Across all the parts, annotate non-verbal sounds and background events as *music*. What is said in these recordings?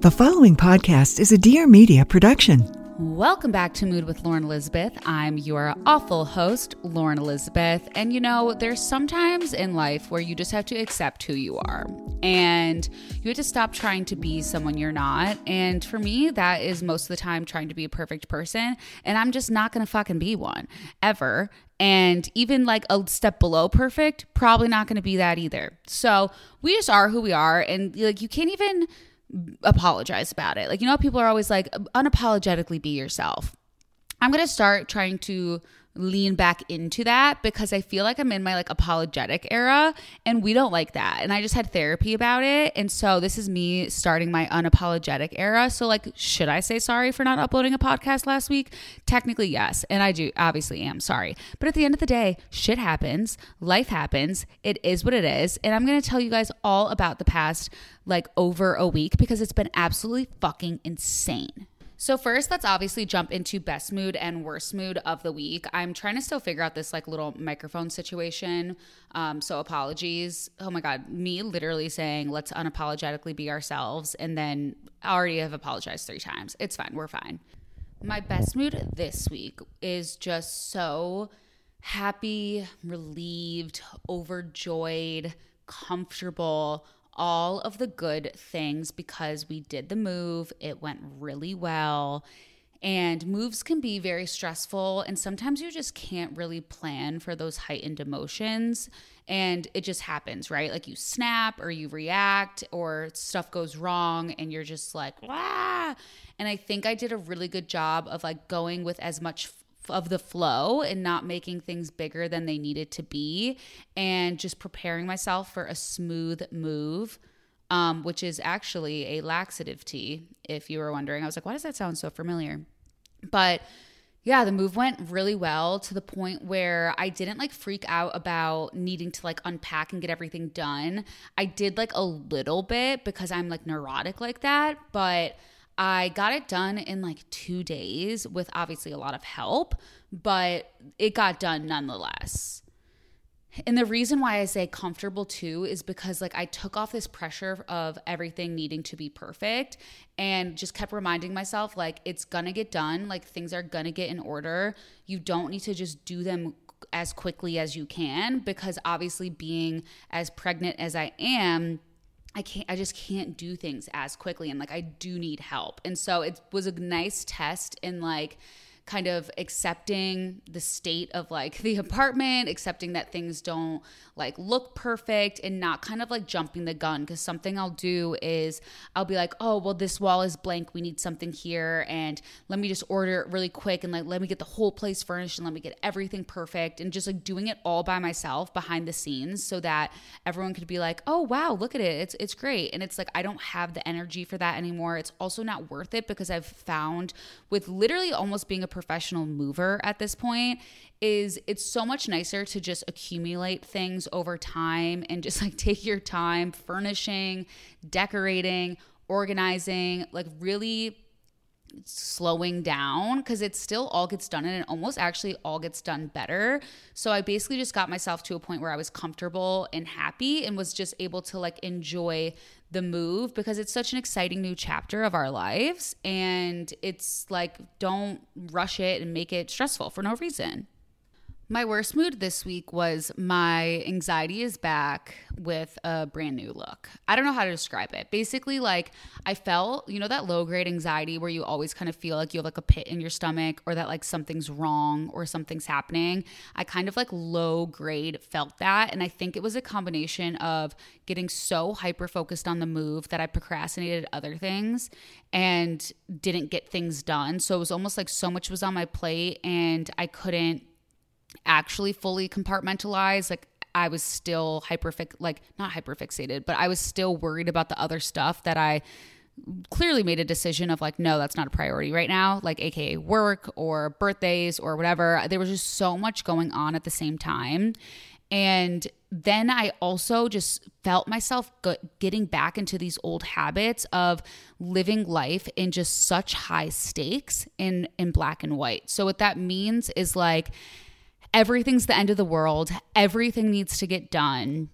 The following podcast is a Dear Media production. Welcome back to Mood with Lauren Elizabeth. I'm your awful host, Lauren Elizabeth. And you know, there's sometimes in life where you just have to accept who you are and you have to stop trying to be someone you're not. And for me, that is most of the time trying to be a perfect person. And I'm just not gonna fucking be one ever. And even like a step below perfect, probably not gonna be that either. So we just are who we are. And like, you can't even apologize about it. Like, you know, people are always like, unapologetically be yourself. I'm going to start trying to lean back into that because I feel like I'm in my like apologetic era and we don't like that. And I just had therapy about it. And so this is me starting my unapologetic era. So like should I say sorry for not uploading a podcast last week? Technically yes, and I do obviously am sorry. But at the end of the day, shit happens, life happens. It is what it is, and I'm going to tell you guys all about the past like over a week because it's been absolutely fucking insane. So first, let's obviously jump into best mood and worst mood of the week. I'm trying to still figure out this like little microphone situation. Um, so apologies. Oh my god, me literally saying let's unapologetically be ourselves, and then I already have apologized three times. It's fine. We're fine. My best mood this week is just so happy, relieved, overjoyed, comfortable all of the good things because we did the move. It went really well. And moves can be very stressful, and sometimes you just can't really plan for those heightened emotions. And it just happens, right? Like you snap or you react, or stuff goes wrong, and you're just like, wow. And I think I did a really good job of like going with as much of the flow and not making things bigger than they needed to be and just preparing myself for a smooth move um, which is actually a laxative tea if you were wondering i was like why does that sound so familiar but yeah, the move went really well to the point where I didn't like freak out about needing to like unpack and get everything done. I did like a little bit because I'm like neurotic like that, but I got it done in like two days with obviously a lot of help, but it got done nonetheless. And the reason why I say comfortable too is because like I took off this pressure of everything needing to be perfect and just kept reminding myself like it's gonna get done, like things are gonna get in order. You don't need to just do them as quickly as you can because obviously being as pregnant as I am, I can't I just can't do things as quickly and like I do need help. And so it was a nice test in like kind of accepting the state of like the apartment, accepting that things don't like look perfect and not kind of like jumping the gun because something I'll do is I'll be like, "Oh, well this wall is blank. We need something here and let me just order it really quick and like let me get the whole place furnished and let me get everything perfect." And just like doing it all by myself behind the scenes so that everyone could be like, "Oh, wow, look at it. It's it's great." And it's like I don't have the energy for that anymore. It's also not worth it because I've found with literally almost being a professional mover at this point is it's so much nicer to just accumulate things over time and just like *laughs* take your time furnishing, decorating, organizing, like really slowing down because it still all gets done and it almost actually all gets done better. So I basically just got myself to a point where I was comfortable and happy and was just able to like enjoy the move because it's such an exciting new chapter of our lives and it's like don't rush it and make it stressful for no reason. My worst mood this week was my anxiety is back with a brand new look. I don't know how to describe it. Basically, like I felt, you know, that low grade anxiety where you always kind of feel like you have like a pit in your stomach or that like something's wrong or something's happening. I kind of like low grade felt that. And I think it was a combination of getting so hyper focused on the move that I procrastinated other things and didn't get things done. So it was almost like so much was on my plate and I couldn't actually fully compartmentalized. like I was still hyperfix like not hyperfixated, but I was still worried about the other stuff that I clearly made a decision of like no that's not a priority right now like aka work or birthdays or whatever there was just so much going on at the same time and then I also just felt myself getting back into these old habits of living life in just such high stakes in in black and white. So what that means is like everything's the end of the world, everything needs to get done.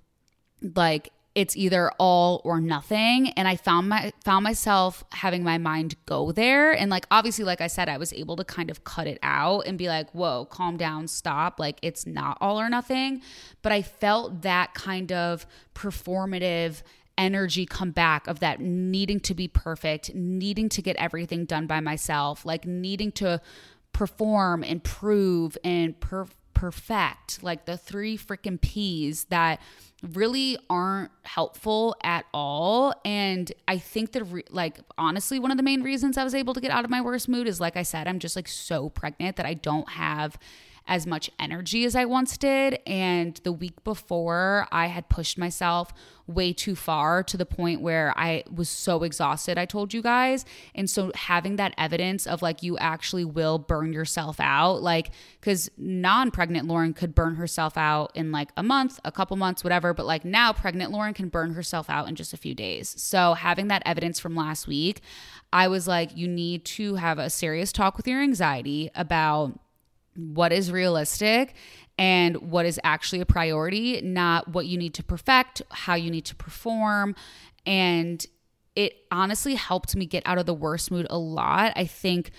Like it's either all or nothing. And i found my found myself having my mind go there. And like obviously like i said i was able to kind of cut it out and be like whoa calm down stop. Like it's not all or nothing. But i felt that kind of performative energy come back of that needing to be perfect needing to get everything done by myself like needing to perform and prove and per- perfect, like the three freaking P's that really aren't helpful at all. And I think that, re- like, honestly, one of the main reasons I was able to get out of my worst mood is, like I said, I'm just like so pregnant that I don't have as much energy as I once did. And the week before, I had pushed myself way too far to the point where I was so exhausted, I told you guys. And so having that evidence of like you actually will burn yourself out, like, because non pregnant Lauren could burn herself out in like a month, a couple months, whatever. But like now, pregnant Lauren can burn herself out in just a few days. So having that evidence from last week, I was like, you need to have a serious talk with your anxiety about what is realistic and what is actually a priority, not what you need to perfect, how you need to perform. And it honestly helped me get out of the worst mood a lot. I think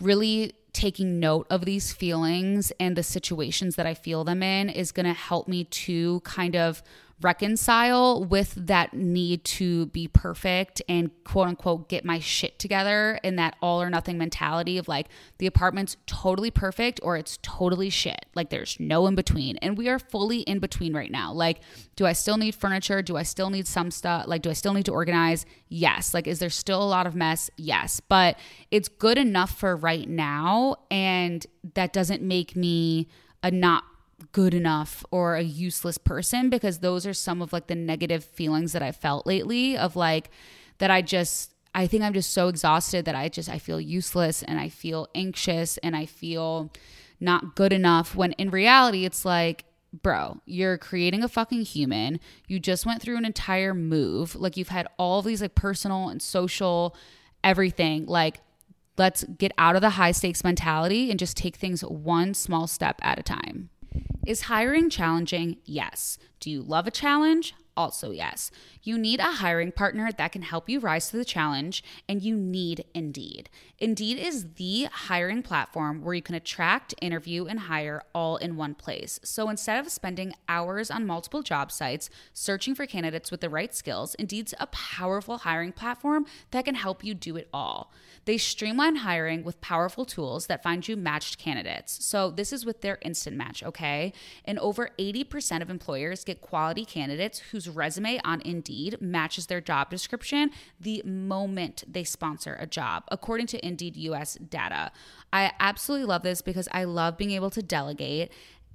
really taking note of these feelings and the situations that I feel them in is going to help me to kind of reconcile with that need to be perfect and quote unquote get my shit together in that all or nothing mentality of like the apartment's totally perfect or it's totally shit. Like there's no in between. And we are fully in between right now. Like, do I still need furniture? Do I still need some stuff? Like, do I still need to organize? Yes. Like, is there still a lot of mess? Yes. But it's good enough for right now. And that doesn't make me a not good enough or a useless person because those are some of like the negative feelings that I felt lately of like that I just I think I'm just so exhausted that I just I feel useless and I feel anxious and I feel not good enough when in reality it's like bro, you're creating a fucking human. You just went through an entire move. Like you've had all these like personal and social everything. Like let's get out of the high stakes mentality and just take things one small step at a time. Is hiring challenging? Yes. Do you love a challenge? Also, yes. You need a hiring partner that can help you rise to the challenge, and you need Indeed. Indeed is the hiring platform where you can attract, interview, and hire all in one place. So instead of spending hours on multiple job sites searching for candidates with the right skills, Indeed's a powerful hiring platform that can help you do it all. They streamline hiring with powerful tools that find you matched candidates. So this is with their instant match, okay? And over 80% of employers get quality candidates whose resume on Indeed matches their job description the moment they sponsor a job, according to Indeed US data. I absolutely love this because I love being able to delegate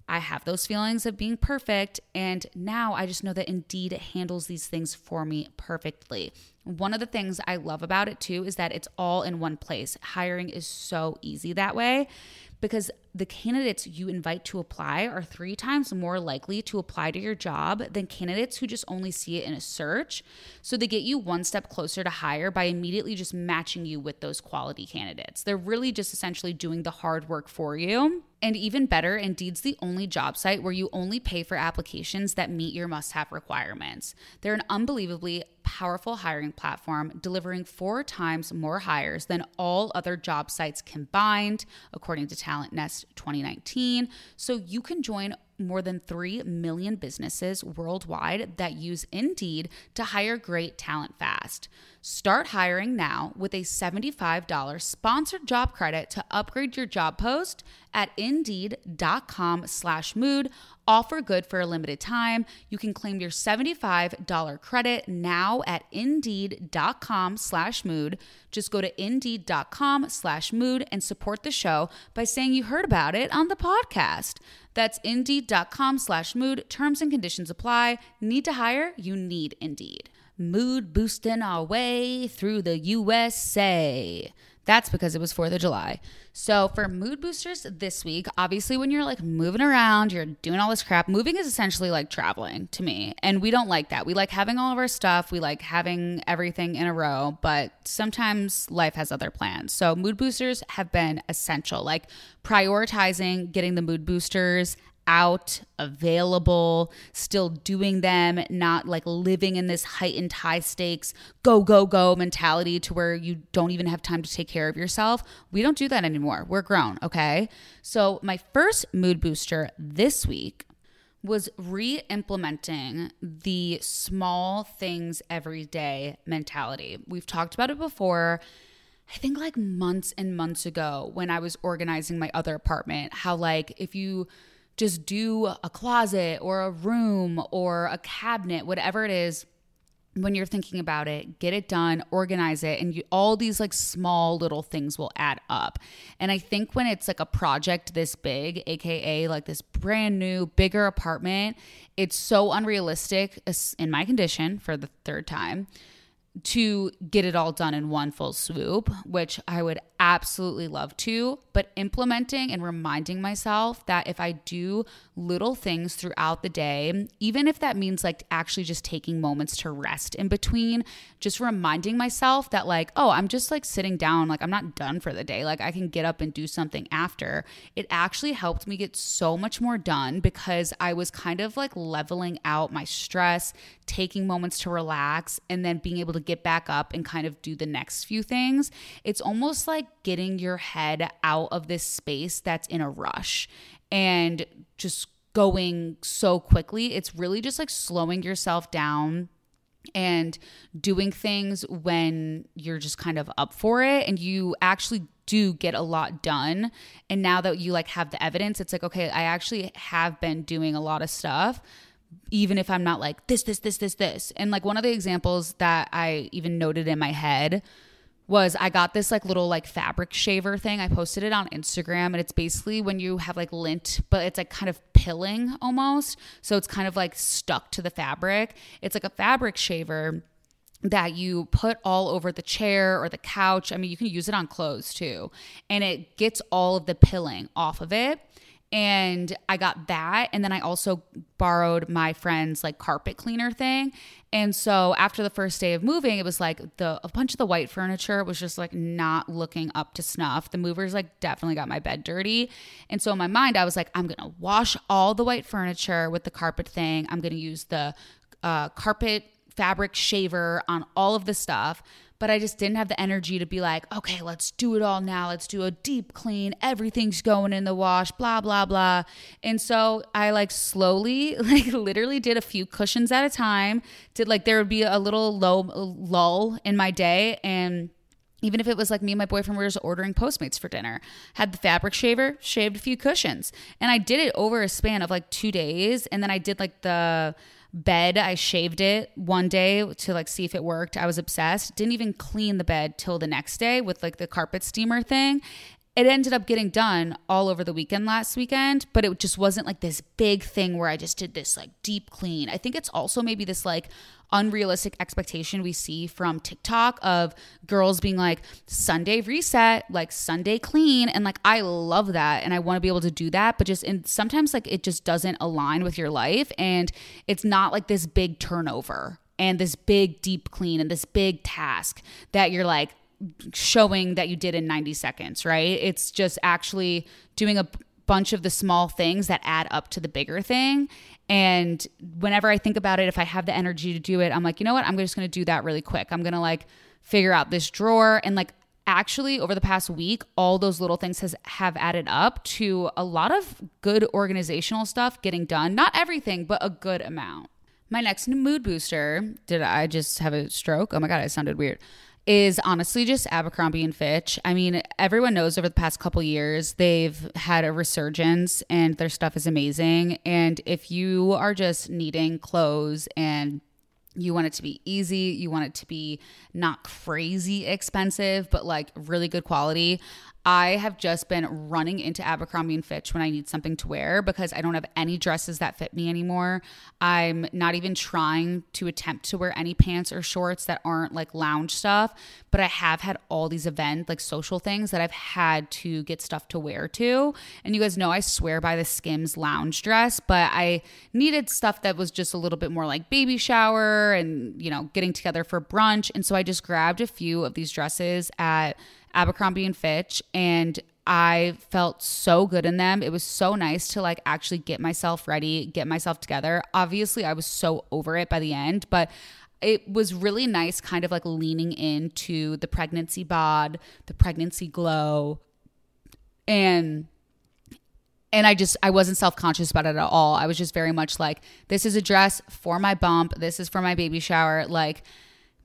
I have those feelings of being perfect. And now I just know that Indeed handles these things for me perfectly. One of the things I love about it too is that it's all in one place. Hiring is so easy that way because the candidates you invite to apply are three times more likely to apply to your job than candidates who just only see it in a search. So they get you one step closer to hire by immediately just matching you with those quality candidates. They're really just essentially doing the hard work for you. And even better, Indeed's the only job site where you only pay for applications that meet your must have requirements. They're an unbelievably powerful hiring platform delivering four times more hires than all other job sites combined, according to TalentNest 2019. So you can join more than 3 million businesses worldwide that use Indeed to hire great talent fast. Start hiring now with a $75 sponsored job credit to upgrade your job post at indeed.com slash mood. Offer good for a limited time. You can claim your $75 credit now at indeed.com slash mood. Just go to indeed.com slash mood and support the show by saying you heard about it on the podcast. That's indeed.com slash mood. Terms and conditions apply. Need to hire? You need Indeed. Mood boosting our way through the USA. That's because it was 4th of July. So, for mood boosters this week, obviously, when you're like moving around, you're doing all this crap, moving is essentially like traveling to me. And we don't like that. We like having all of our stuff, we like having everything in a row, but sometimes life has other plans. So, mood boosters have been essential, like prioritizing getting the mood boosters out, available, still doing them, not like living in this heightened high stakes, go, go, go mentality to where you don't even have time to take care of yourself. We don't do that anymore. We're grown, okay? So, my first mood booster this week was re implementing the small things every day mentality. We've talked about it before. I think like months and months ago when I was organizing my other apartment, how like if you just do a closet or a room or a cabinet, whatever it is, when you're thinking about it, get it done, organize it, and you, all these like small little things will add up. And I think when it's like a project this big, aka like this brand new, bigger apartment, it's so unrealistic in my condition for the third time to get it all done in one full swoop, which I would absolutely love to. But implementing and reminding myself that if I do little things throughout the day, even if that means like actually just taking moments to rest in between, just reminding myself that, like, oh, I'm just like sitting down, like, I'm not done for the day. Like, I can get up and do something after. It actually helped me get so much more done because I was kind of like leveling out my stress, taking moments to relax, and then being able to get back up and kind of do the next few things. It's almost like getting your head out of this space that's in a rush and just going so quickly. It's really just like slowing yourself down and doing things when you're just kind of up for it and you actually do get a lot done and now that you like have the evidence it's like okay I actually have been doing a lot of stuff even if I'm not like this, this, this, this, this. And like one of the examples that I even noted in my head was I got this like little like fabric shaver thing. I posted it on Instagram and it's basically when you have like lint, but it's like kind of pilling almost. So it's kind of like stuck to the fabric. It's like a fabric shaver that you put all over the chair or the couch. I mean, you can use it on clothes too. And it gets all of the pilling off of it and I got that and then I also borrowed my friend's like carpet cleaner thing. And so after the first day of moving, it was like the a bunch of the white furniture was just like not looking up to snuff. The movers like definitely got my bed dirty. And so in my mind I was like I'm to wash all the white furniture with the carpet thing. I'm to use the uh, carpet fabric shaver on all of the stuff but I just didn't have the energy to be like, okay, let's do it all now. Let's do a deep clean. Everything's going in the wash, blah, blah, blah. And so I like slowly, *laughs* like literally did a few cushions at a time. Did like there would be a little low lull in my day. And even if it was like me and my boyfriend were just ordering Postmates for dinner, had the fabric shaver, shaved a few cushions. And I did it over a span of like two days. And then I did like the, bed i shaved it one day to like see if it worked. I was obsessed. Didn't even clean the bed till the next day with like the carpet steamer thing. It ended up getting done all over the weekend last weekend, but it just wasn't like this big thing where I just did this like deep clean. I think it's also maybe this like unrealistic expectation we see from TikTok of girls being like Sunday reset, like Sunday clean and like I love that and I want to be able to do that, but just in sometimes like it just doesn't align with your life and it's not like this big turnover and this big deep clean and this big task that you're like showing that you did in 90 seconds, right? It's just actually doing a bunch of the small things that add up to the bigger thing. And whenever I think about it, if I have the energy to do it, I'm like, you know what? I'm just going to do that really quick. I'm going to like figure out this drawer. And like actually over the past week all those little things has have added up to a lot of good organizational stuff getting done. Not everything but a good amount. My next mood booster did i just have a stroke? Oh my god it sounded weird is honestly just Abercrombie and Fitch. I mean, everyone knows over the past couple years they've had a resurgence and their stuff is amazing. And if you are just needing clothes and you want it to be easy, you want it to be not crazy expensive, but like really good quality. I have just been running into Abercrombie and Fitch when I need something to wear because I don't have any dresses that fit me anymore. I'm not even trying to attempt to wear any pants or shorts that aren't like lounge stuff, but I have had all these event like social things that I've had to get stuff to wear to. And you guys know I swear by the Skims lounge dress, but I needed stuff that was just a little bit more like baby shower and, you know, getting together for brunch. And so I just grabbed a few of these dresses at Abercrombie and Fitch and I felt so good in them. It was so nice to like actually get myself ready, get myself together. Obviously, I was so over it by the end, but it was really nice kind of like leaning into the pregnancy bod, the pregnancy glow and and I just I wasn't self-conscious about it at all. I was just very much like this is a dress for my bump, this is for my baby shower like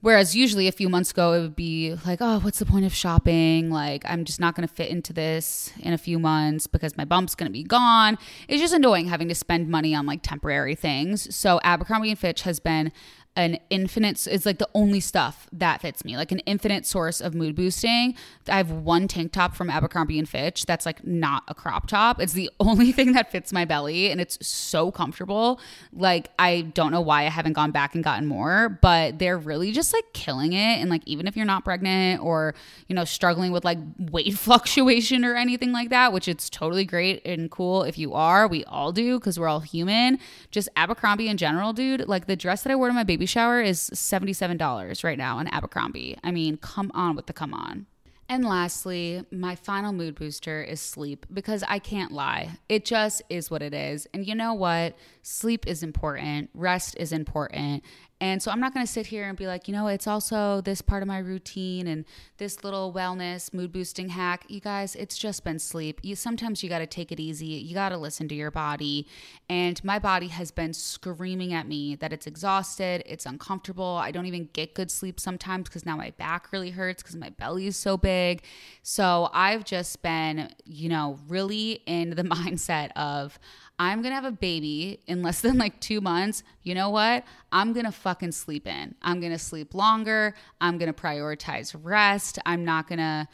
Whereas usually a few months ago, it would be like, oh, what's the point of shopping? Like, I'm just not going to fit into this in a few months because my bump's going to be gone. It's just annoying having to spend money on like temporary things. So, Abercrombie and Fitch has been an infinite it's like the only stuff that fits me like an infinite source of mood boosting. I have one tank top from abercrombie and fitch that's like not a crop top. It's the *laughs* only thing that fits my belly and it's so comfortable. Like i don't know why i haven't gone back and gotten more but they're really just like killing it. And like even if you're not pregnant or you know struggling with like weight *laughs* fluctuation or anything like that which it's totally great and cool if you are we all do because we're all human. Just abercrombie in general dude like the dress that i wore to my baby baby shower is $77 right now on Abercrombie. I mean, come on with the come on. And lastly, my final mood booster is sleep because I can't lie. It just is what it is. And you know what? Sleep is important, rest is important. And so I'm not going to sit here and be like, you know, it's also this part of my routine and this little wellness mood boosting hack. You guys, it's just been sleep. You sometimes you got to take it easy. You got to listen to your body. And my body has been screaming at me that it's exhausted, it's uncomfortable. I don't even get good sleep sometimes cuz now my back really hurts cuz my belly is so big. So I've just been, you know, really in the *laughs* mindset of I'm gonna have a baby in less than like two months, you know what? I'm gonna fucking sleep in. I'm gonna sleep longer. I'm gonna prioritize rest. I'm not gonna,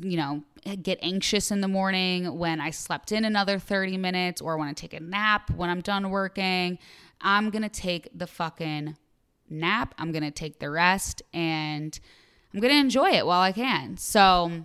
you know, get anxious in the morning when I slept in another 30 minutes or when I take a nap when I'm done working. I'm gonna take the fucking nap. I'm gonna take the rest and I'm gonna enjoy it while I can. So,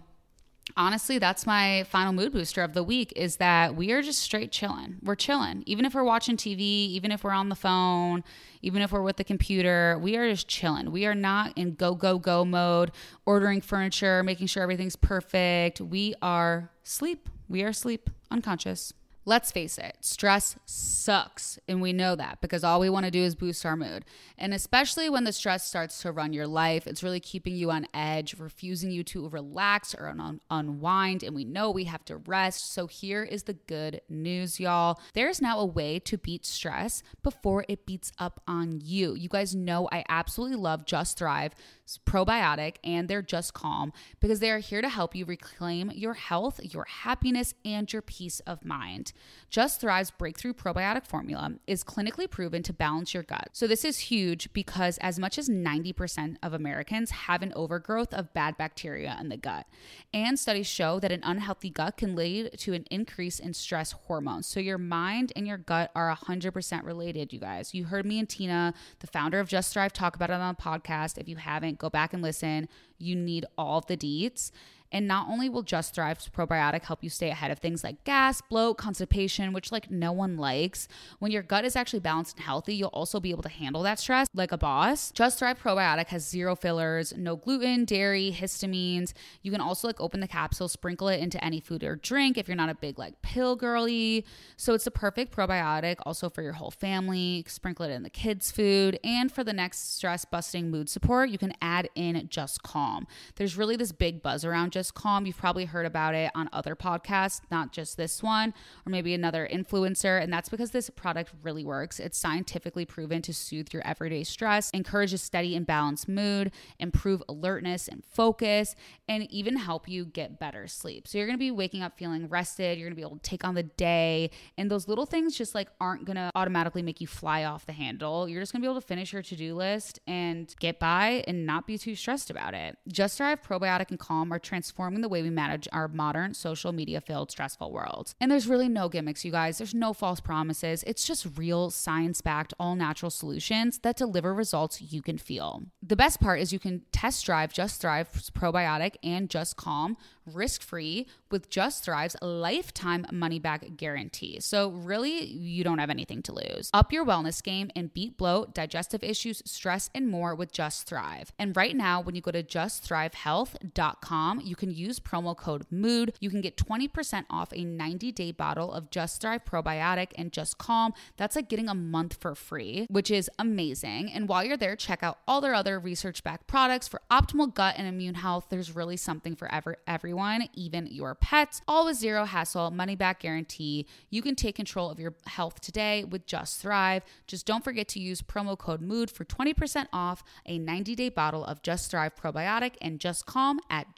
honestly that's my final mood booster of the week is that we are just straight chilling. We're chilling. Even if we're watching tv even if we're on the phone even if we're with the computer we are just chilling. We are not in go go go mode ordering furniture making sure everything's perfect. We are sleep we are sleep unconscious Let's face it, stress sucks. And we know that because all we want to do is boost our mood. And especially when the stress starts to run your life, it's really keeping you on edge, refusing you to relax or un- unwind. And we know we have to rest. So here is the good news, y'all. There's now a way to beat stress before it beats up on you. You guys know I absolutely love Just Thrive probiotic and their Just Calm because they are here to help you reclaim your health, your happiness, and your peace of mind. Just Thrive's breakthrough probiotic formula is clinically proven to balance your gut. So, this is huge because as much as 90% of Americans have an overgrowth of bad bacteria in the gut. And studies show that an unhealthy gut can lead to an increase in stress hormones. So, your mind and your gut are 100% related, you guys. You heard me and Tina, the founder of Just Thrive, talk about it on the podcast. If you haven't, go back and listen. You need all the deets. And not only will Just Thrive's probiotic help you stay ahead of things like gas, bloat, constipation, which like no one likes, when your gut is actually balanced and healthy, you'll also be able to handle that stress like a boss. Just Thrive probiotic has zero fillers, no gluten, dairy, histamines. You can also like open the capsule, sprinkle it into any food or drink if you're not a big like pill girly. So it's the perfect probiotic also for your whole family. Sprinkle it in the kids' food. And for the next stress busting mood support, you can add in Just Calm. There's really this big buzz around Just Calm. You've probably heard about it on other podcasts, not just this one, or maybe another influencer. And that's because this product really works. It's scientifically proven to soothe your everyday stress, encourage a steady and balanced mood, improve alertness and focus, and even help you get better sleep. So you're gonna be waking up feeling rested. You're gonna be able to take on the day. And those little things just like aren't gonna automatically make you fly off the handle. You're just gonna be able to finish your to do list and get by and not be too stressed about it. Just Thrive Probiotic and Calm are transforming the way we manage our modern social media filled stressful world. And there's really no gimmicks, you guys. There's no false promises. It's just real science backed, all natural solutions that deliver results you can feel. The best part is you can test drive Just Thrive's probiotic and Just Calm risk free with Just Thrive's lifetime money back guarantee. So, really, you don't have anything to lose. Up your wellness game and beat bloat, digestive issues, stress, and more with Just Thrive. And right now, when you go to justthrivehealth.com, you can use promo code MOOD. You can get 20% off a 90 day bottle of Just Thrive probiotic and Just Calm. That's like getting a month for free, which is amazing. And while you're there, check out all their other research backed products for optimal gut and immune health. There's really something for ever, everyone, even your pets. All with zero hassle, money back guarantee. You can take control of your health today with Just Thrive. Just don't forget to use promo code MOOD for 20% off a 90 day bottle of Just Thrive probiotic and Just Calm at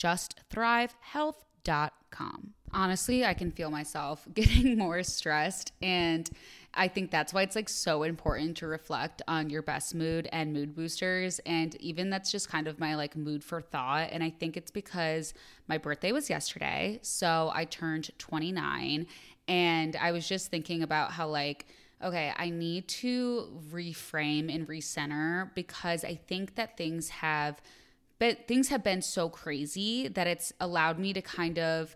justthrivehealth.com. Honestly, I can feel myself *laughs* getting more stressed and I think that's why it's like so important to reflect on your best mood and mood boosters. And even that's just kind of my like mood for thought. And I think it's because my birthday was yesterday. So I turned 29. And I was just thinking about how, like, okay, I need to reframe and recenter because I think that things have but things have been so crazy that it's allowed me to kind of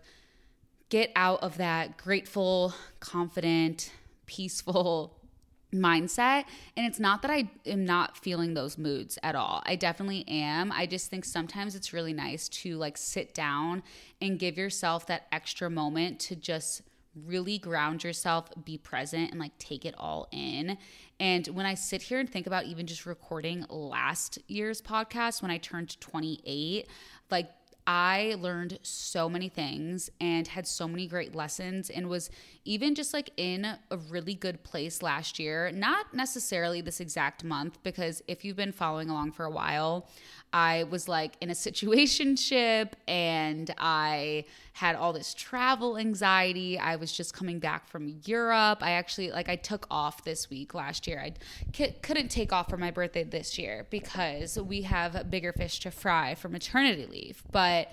get out of that grateful, confident, peaceful *laughs* mindset. And it's not that I am not feeling those moods at all. I definitely am. I just think sometimes it's really nice to like sit down and give yourself that extra moment to just really ground yourself, be present, and like take it all in. And when I sit here and think about even just recording last year's podcast when I turned 28, like I learned so many things and had so many great lessons and was even just like in a really good place last year. Not necessarily this exact month, because if you've been following along for a while, I was like in a situationship and I had all this travel anxiety. I was just coming back from Europe. I actually like I took off this week last year. I c- couldn't take off for my birthday this year because we have bigger fish to fry for maternity leave. But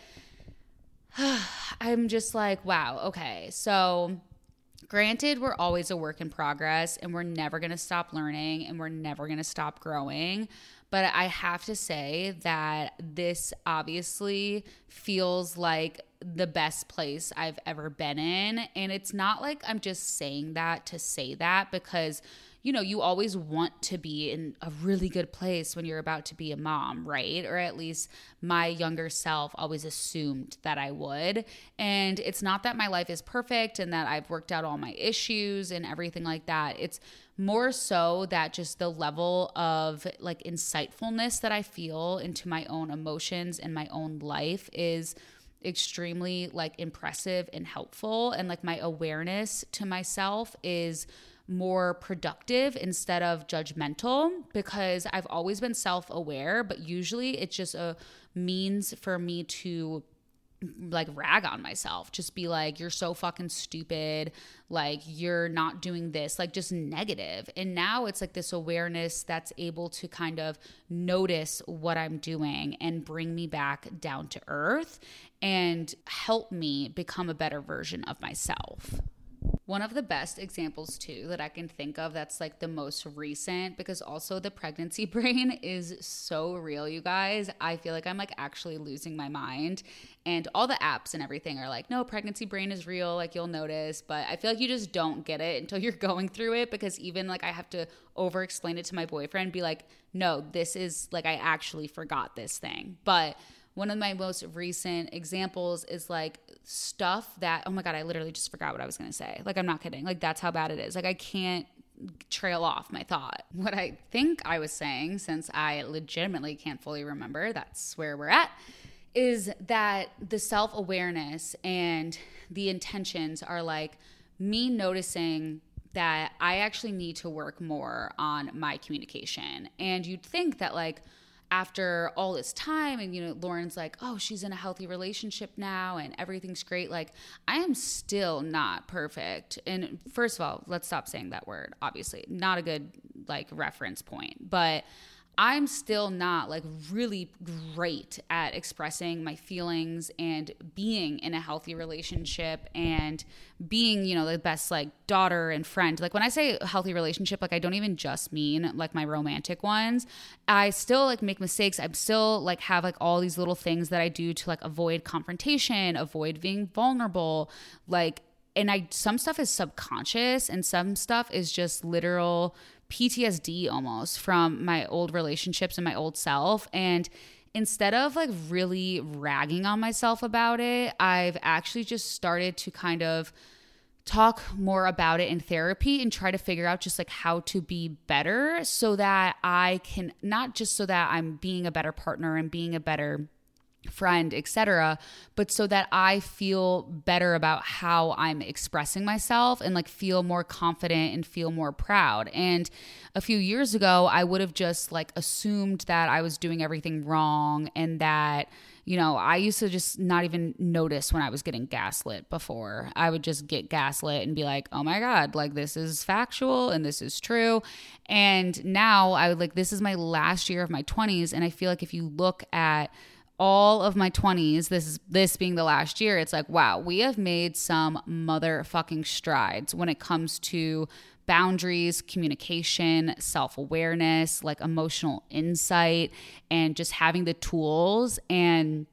*sighs* I'm just like, wow, okay. So Granted, we're always a work in progress and we're never going to stop learning and we're never going to stop growing. But I have to say that this obviously feels like the best place I've ever been in. And it's not like I'm just saying that to say that because you know, you always want to be in a really good place when you're about to be a mom, right? Or at least my younger self always assumed that I would. And it's not that my life is perfect and that I've worked out all my issues and everything like that. It's more so that just the level of like insightfulness that I feel into my own emotions and my own life is extremely like impressive and helpful and like my awareness to myself is more productive instead of judgmental because I've always been self aware, but usually it's just a means for me to like rag on myself. Just be like you're so fucking stupid. Like you're not doing this. Like just negative. And now it's like this awareness that's able to kind of notice what i'm doing and bring me back down to earth and help me become a better version of myself One of the best examples, too, that I can think of that's like the most recent, because also the pregnancy *laughs* brain is so real, you guys. I feel like I'm like actually losing my mind. And all the apps and everything are like, no, pregnancy brain is real, like you'll notice. But I feel like you just don't get it until *laughs* you're going through it, because even like I have to over explain it to my boyfriend, be like, no, this is like I actually forgot this thing. But one of my most recent examples is like stuff that oh my god i literally just forgot what i was going to say. Like i'm not kidding. Like that's how bad it is. Like i can't trail off my thought. What i think i was saying since i legitimately can't fully remember that's where we're at is that the self-awareness and the intentions are like me noticing that i actually need to work more on my communication. And you'd think that like after all this time and you know Lauren's like oh she's in a healthy relationship now and everything's great. Like I am still not perfect. And first of all let's stop saying that word obviously. Not a good like reference point. But I'm still not like really great at expressing my feelings and being in a healthy relationship and being, you know, the best like daughter and friend. Like when I say healthy relationship, like I don't even just mean like my romantic ones. I still like make mistakes. I'm still like have like all these little things that I do to like avoid confrontation, avoid being vulnerable, like and I some stuff is subconscious and some stuff is just literal PTSD almost from my old relationships and my old self. And instead of like really ragging on myself about it, I've actually just started to kind of talk more about it in therapy and try to figure out just like how to be better so that I can not just so that I'm being a better partner and being a better friend, etc., but so that I feel better about how I'm expressing myself and like feel more confident and feel more proud. And a few years ago, I would have just like assumed that I was doing everything wrong and that you know, I used to just not even notice when I was getting gaslit before. I would just get gaslit and be like, oh my God, like this is factual and this is true. And now I would like, this is my last year of my 20s. And I feel like if you look at, all of my 20s this is this being the last year it's like wow we have made some motherfucking strides when it comes to boundaries communication self-awareness like emotional insight and just having the tools. And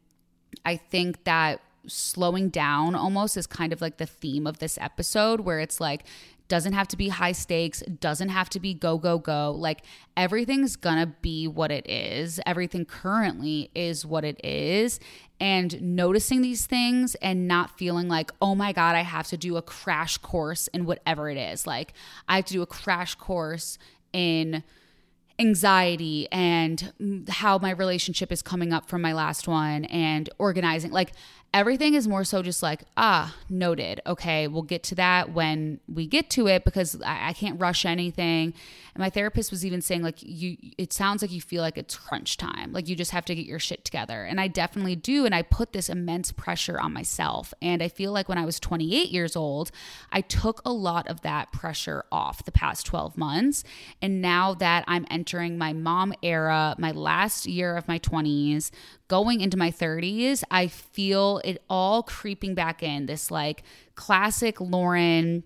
i think that slowing down almost is kind of like the theme of this episode where it's like doesn't have to be high stakes, doesn't have to be go, go, go. Like everything's gonna be what it is. Everything currently is what it is. And noticing these things and not feeling like, oh my God, I have to do a crash course in whatever it is. Like I have to do a crash course in anxiety and how my relationship is coming up from my last one and organizing. Like everything is more so just like ah noted. Okay we'll get to that when we get to it because I, I, can't rush anything. And my therapist was even saying like you it sounds like you feel like it's crunch time. Like you just have to get your shit together. And i definitely do. And i put this immense pressure on myself. And i feel like when i was 28 years old i took a lot of that pressure off the past 12 months. And now that i'm entering my mom era my last year of my 20s going into my 30s, I feel it all creeping back in. This like classic Lauren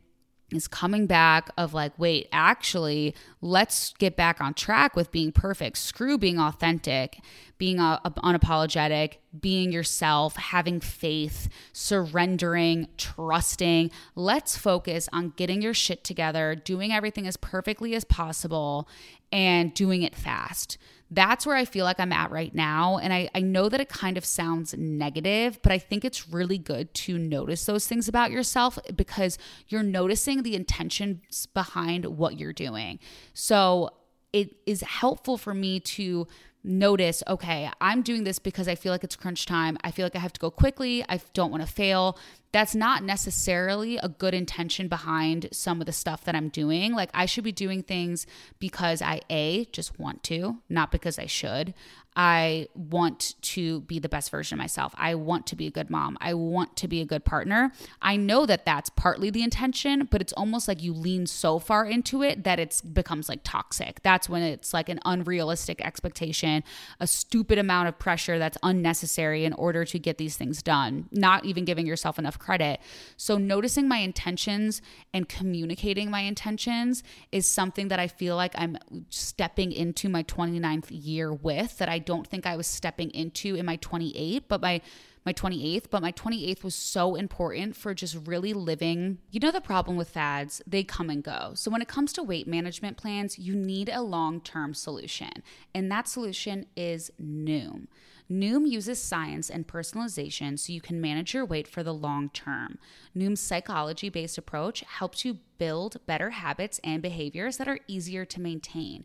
is coming back of like, wait, actually, let's get back on track with being perfect. Screw being authentic, being uh, unapologetic, being yourself, having faith, surrendering, trusting. Let's focus on getting your shit together, doing everything as perfectly as possible, and doing it fast that's where I feel like I'm at right now. And I, I know that it kind of sounds negative, but I think it's really good to notice those things about yourself because you're noticing the intentions behind what you're doing. So it is helpful for me to notice okay, I'm doing this because I feel like it's crunch time. I feel like I have to go quickly. I don't want to fail that's not necessarily a good intention behind some of the stuff that I'm doing. Like I should be doing things because I a just want to, not because I should. I want to be the best version of myself. I want to be a good mom. I want to be a good partner. I know that that's partly the intention, but it's almost like you lean so far into it that it becomes like toxic. That's when it's like an unrealistic expectation, a stupid amount of pressure that's unnecessary in order to get these things done, not even giving yourself enough credit. So, noticing my intentions and communicating my intentions is something that I feel like I'm stepping into my 29th year with that I don't think I was stepping into in my 28, but my my 28th, but my 28th was so important for just really living. You know, the problem with fads, they come and go. So, when it comes to weight management plans, you need a long term solution, and that solution is Noom. Noom uses science and personalization so you can manage your weight for the long term. Noom's psychology based approach helps you build better habits and behaviors that are easier to maintain.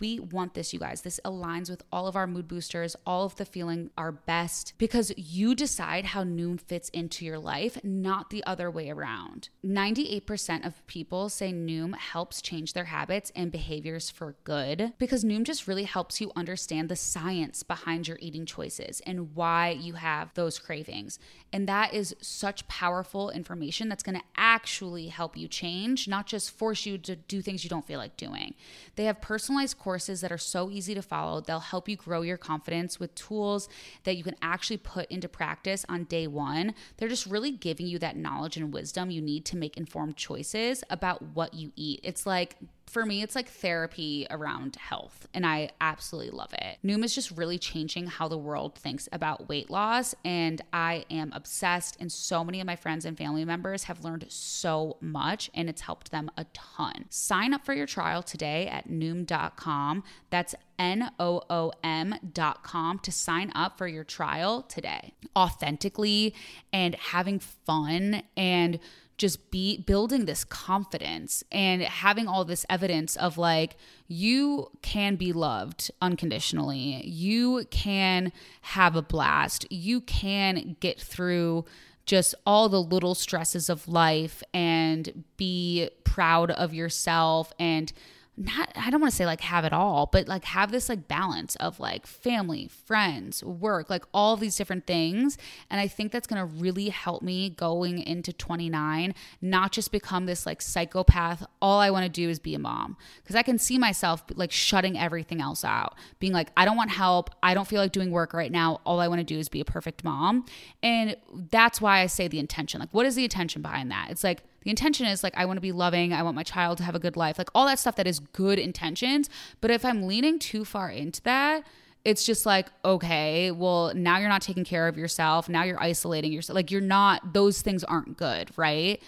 We want this, you guys. This aligns with all of our mood boosters, all of the feeling our best, because you decide how Noom fits into your life, not the other way around. 98% of people say Noom helps change their habits and behaviors for good because Noom just really helps you understand the science behind your eating choices and why you have those cravings. And that is such powerful information that's going to actually help you change, not just force you to do things you don't feel like doing. They have personalized courses that are so easy to follow. They'll help you grow your confidence with tools that you can actually put into practice on day one. They're just really giving you that knowledge and wisdom you need to make informed choices about what you eat. It's like for me, it's like therapy around health, and I absolutely love it. Noom is just really changing how the world thinks about weight loss, and I am obsessed. And so many of my friends and family members have learned so much, and it's helped them a ton. Sign up for your trial today at Noom.com. That's N O O M.com to sign up for your trial today. Authentically and having fun and just be building this confidence and having all this evidence of like you can be loved unconditionally you can have a blast you can get through just all the little stresses of life and be proud of yourself and not I don't want to say like have it all, but like have this like balance of like family, friends, work, like all these different things. And I think that's going to really help me going into 29, not just become this like psychopath. All I want to do is be a mom because I can see myself like shutting everything else out, being like, I don't want help. I don't feel like doing work right now. All I want to do is be a perfect mom. And that's why I say the intention. Like, what is the intention behind that? It's like, the intention is like, I want to be loving. I want my child to have a good life, like all that stuff that is good intentions. But if I'm leaning too far into that, it's just like, okay, well, now you're not taking care of yourself. Now you're isolating yourself. Like, you're not, those things aren't good, right?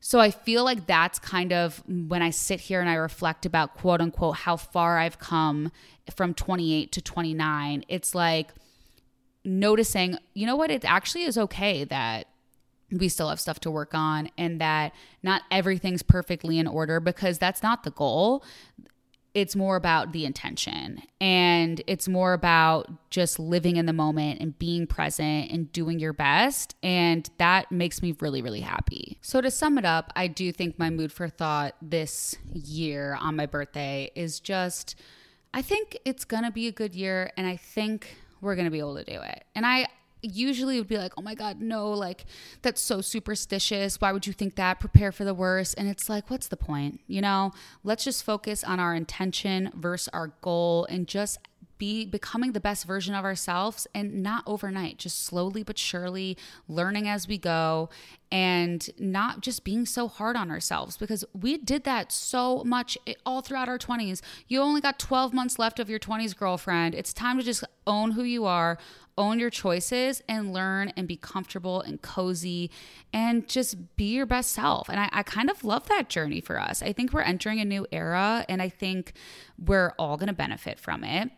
So I feel like that's kind of when I sit here and I reflect about quote unquote how far I've come from 28 to 29. It's like noticing, you know what? It actually is okay that we still have stuff to work on and that not everything's perfectly in order because that's not the goal. It's more about the intention and it's more about just living in the moment and being present and doing your best. And that makes me really, really happy. So, to sum it up, I do think my mood for thought this year on my birthday is just, I think it's gonna be a good year and I think we're gonna be able to do it. And I, usually would be like, oh my God, no, like that's so superstitious. Why would you think that? Prepare for the worst. And it's like, what's the point? You know, let's just focus on our intention versus our goal and just be becoming the best version of ourselves and not overnight, just slowly but surely learning as we go and not just being so hard on ourselves because we did that so much all throughout our 20s. You only got 12 months left of your 20s, girlfriend. It's time to just own who you are, own your choices and learn and be comfortable and cozy and just be your best self. And I, I, kind of love that journey for us. I think we're entering a new era and I think we're all going to benefit from it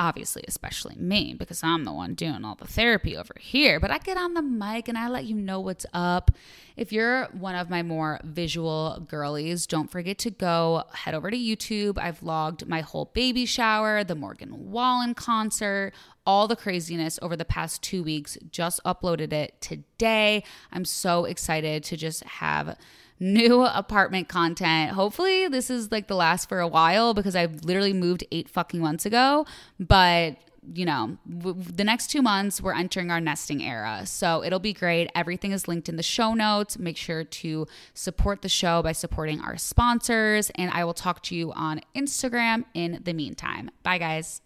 obviously, especially me, because I'm the one doing all the therapy over here. But I get on the mic and I let you know what's up. If you're one of my more visual girlies, don't forget to go head over to YouTube. I've logged my whole baby shower, the Morgan Wallen concert, all the craziness over the past two weeks. Just uploaded it today. I'm so excited to just have new apartment content. Hopefully, this is like the last for a while because I've literally moved eight fucking months ago. But you know, w- the next two months, we're entering our nesting era. So it'll be great. Everything is linked in the show notes. Make sure to support the show by supporting our sponsors. And I will talk to you on Instagram in the meantime. Bye, guys.